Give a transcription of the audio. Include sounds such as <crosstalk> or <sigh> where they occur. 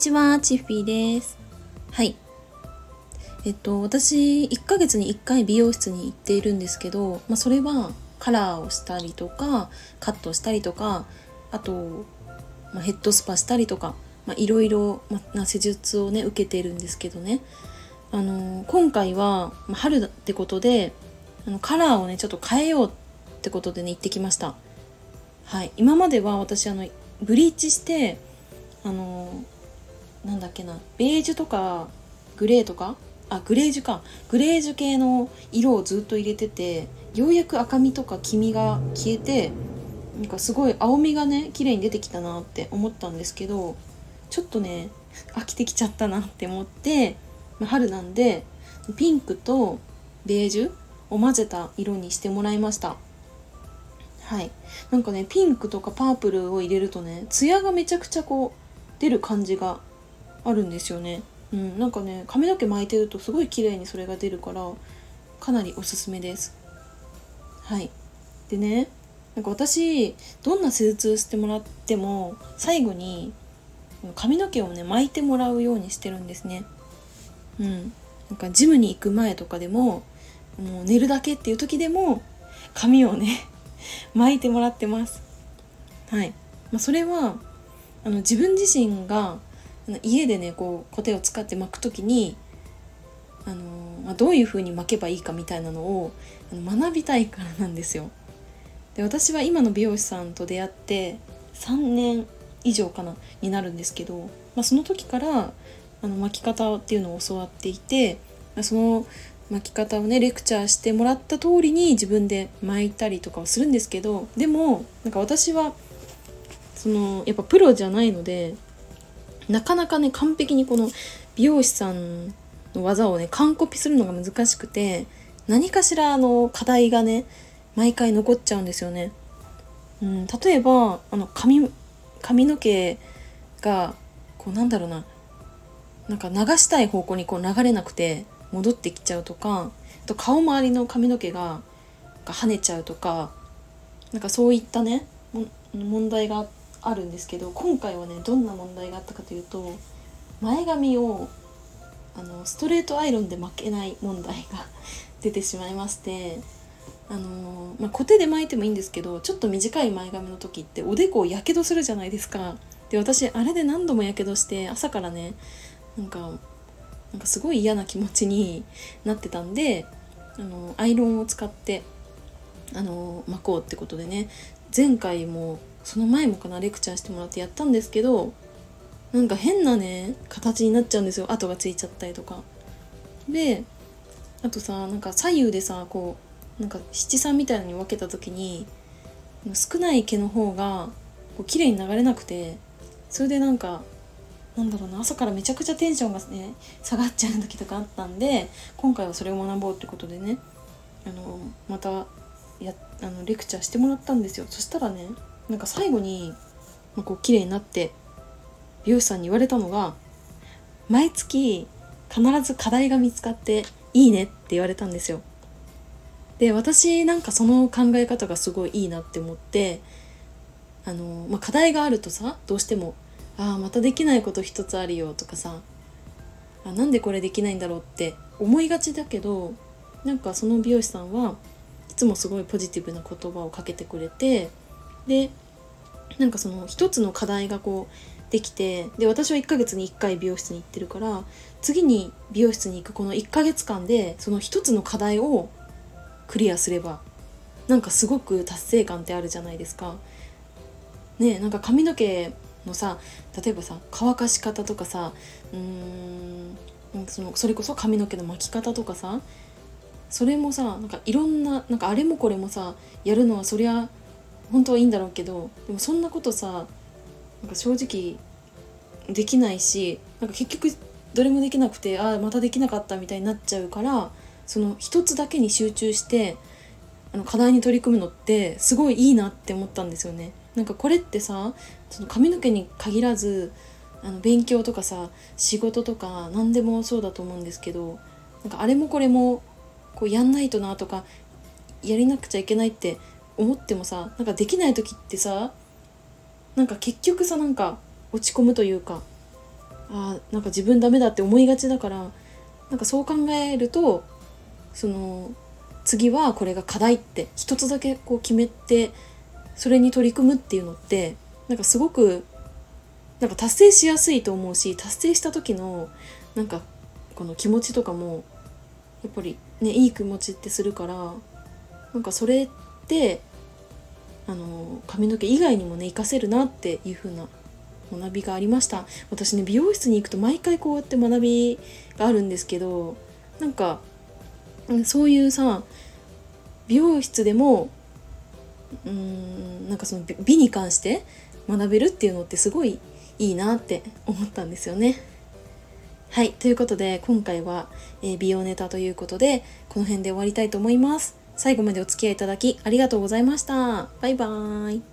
ちは、チッフィーです。はい。えっと、私、1ヶ月に1回美容室に行っているんですけど、まあ、それはカラーをしたりとか、カットしたりとか、あと、まあ、ヘッドスパしたりとか、まあ、いろいろな施術をね、受けてるんですけどね。あの今回は、まあ、春ってことで、あのカラーをね、ちょっと変えようってことでね、行ってきました。はい。今までは私、あの、ブリーチして、あのなんだっけなベージュとかグレーとか？あグレージュか。グレージュ系の色をずっと入れててようやく赤みとか黄身が消えてなんかすごい青みがね綺麗に出てきたなって思ったんですけどちょっとね飽きてきちゃったなって思って、まあ、春なんでピンクとベージュを混ぜた色にしてもらいました。はい。なんかねピンクとかパープルを入れるとねツヤがめちゃくちゃこう出る感じがあるんですよね。うんなんかね髪の毛巻いてるとすごい綺麗にそれが出るからかなりおすすめです。はい。でねなんか私どんな施術してもらっても最後に髪の毛をね巻いてもらうようにしてるんですね。うん。なんかジムに行く前とかでももう寝るだけっていう時でも髪をね <laughs> 巻いてもらってます。はい、まあ、それはあの自分自身が家でねこうコテを使って巻く時にあの、まあ、どういう風に巻けばいいかみたいなのを学びたいからなんですよ。で私は今の美容師さんと出会って3年以上かなになるんですけど、まあ、その時からあの巻き方っていうのを教わっていてその巻き方をねレクチャーしてもらった通りに自分で巻いたりとかをするんですけどでもなんか私はそのやっぱプロじゃないのでなかなかね完璧にこの美容師さんの技をね完コピするのが難しくて何かしらの課題がね毎回残っちゃうんですよね。うん、例えばあの髪髪の毛がこうなんだろうななんか流したい方向にこう流れなくて戻ってきちゃうとかあと顔周りの髪の毛が跳ねちゃうとかなんかそういったね問題があっあるんですけど今回はねどんな問題があったかというと前髪をあのストレートアイロンで巻けない問題が <laughs> 出てしまいましてあのまあ、コテで巻いてもいいんですけどちょっと短い前髪の時っておでこをやけどするじゃないですか。で私あれで何度もやけどして朝からねなんかなんかすごい嫌な気持ちになってたんであのアイロンを使ってあの巻こうってことでね前回もその前もかなレクチャーしてもらってやったんですけどなんか変なね形になっちゃうんですよ。跡がついちゃったりとか。であとさなんか左右でさこうなんか七三みたいのに分けた時に少ない毛の方がこう綺麗に流れなくてそれでなんかなんだろうな朝からめちゃくちゃテンションがね下がっちゃう時とかあったんで今回はそれを学ぼうってことでねあのまたやあのレクチャーしてもらったんですよ。そしたらねなんか最後に、まあ、こう綺麗になって美容師さんに言われたのが毎月必ず課題が見つかっていいねって言われたんですよ。で私なんかその考え方がすごいいいなって思ってあの、まあ、課題があるとさどうしてもああまたできないこと一つあるよとかさあなんでこれできないんだろうって思いがちだけどなんかその美容師さんはいつもすごいポジティブな言葉をかけてくれてでなんかその一つの課題がこうできてで私は1ヶ月に1回美容室に行ってるから次に美容室に行くこの1ヶ月間でその一つの課題をクリアすればなんかすごく達成感ってあるじゃないですか。ねなんか髪の毛のさ例えばさ乾かし方とかさうーんそのそれこそ髪の毛の巻き方とかさそれもさなんかいろんななんかあれもこれもさやるのはそりゃ本当はいいんだろうけどでもそんなことさなんか正直できないしなんか結局どれもできなくてああまたできなかったみたいになっちゃうからその一つだけに集中してあの課題に取り組むのってすごいいいなって思ったんですよね。なんかこれってさその髪の毛に限らずあの勉強とかさ仕事とか何でもそうだと思うんですけどなんかあれもこれもこうやんないとなとかやりなくちゃいけないって思ってもさなんかできない時ってさなんか結局さなんか落ち込むというかあなんか自分ダメだって思いがちだからなんかそう考えるとその次はこれが課題って一つだけこう決めてそれに取り組むっていうのってなんかすごくなんか達成しやすいと思うし達成した時のなんかこの気持ちとかもやっぱりねいい気持ちってするからなんかそれってあの髪の毛以外にもね活かせるなっていう風な学びがありました私ね美容室に行くと毎回こうやって学びがあるんですけどなんかそういうさ美容室でもうんなんかその美に関して学べるっていうのってすごいいいなって思ったんですよね。はい。ということで、今回は、え、美容ネタということで、この辺で終わりたいと思います。最後までお付き合いいただきありがとうございました。バイバーイ。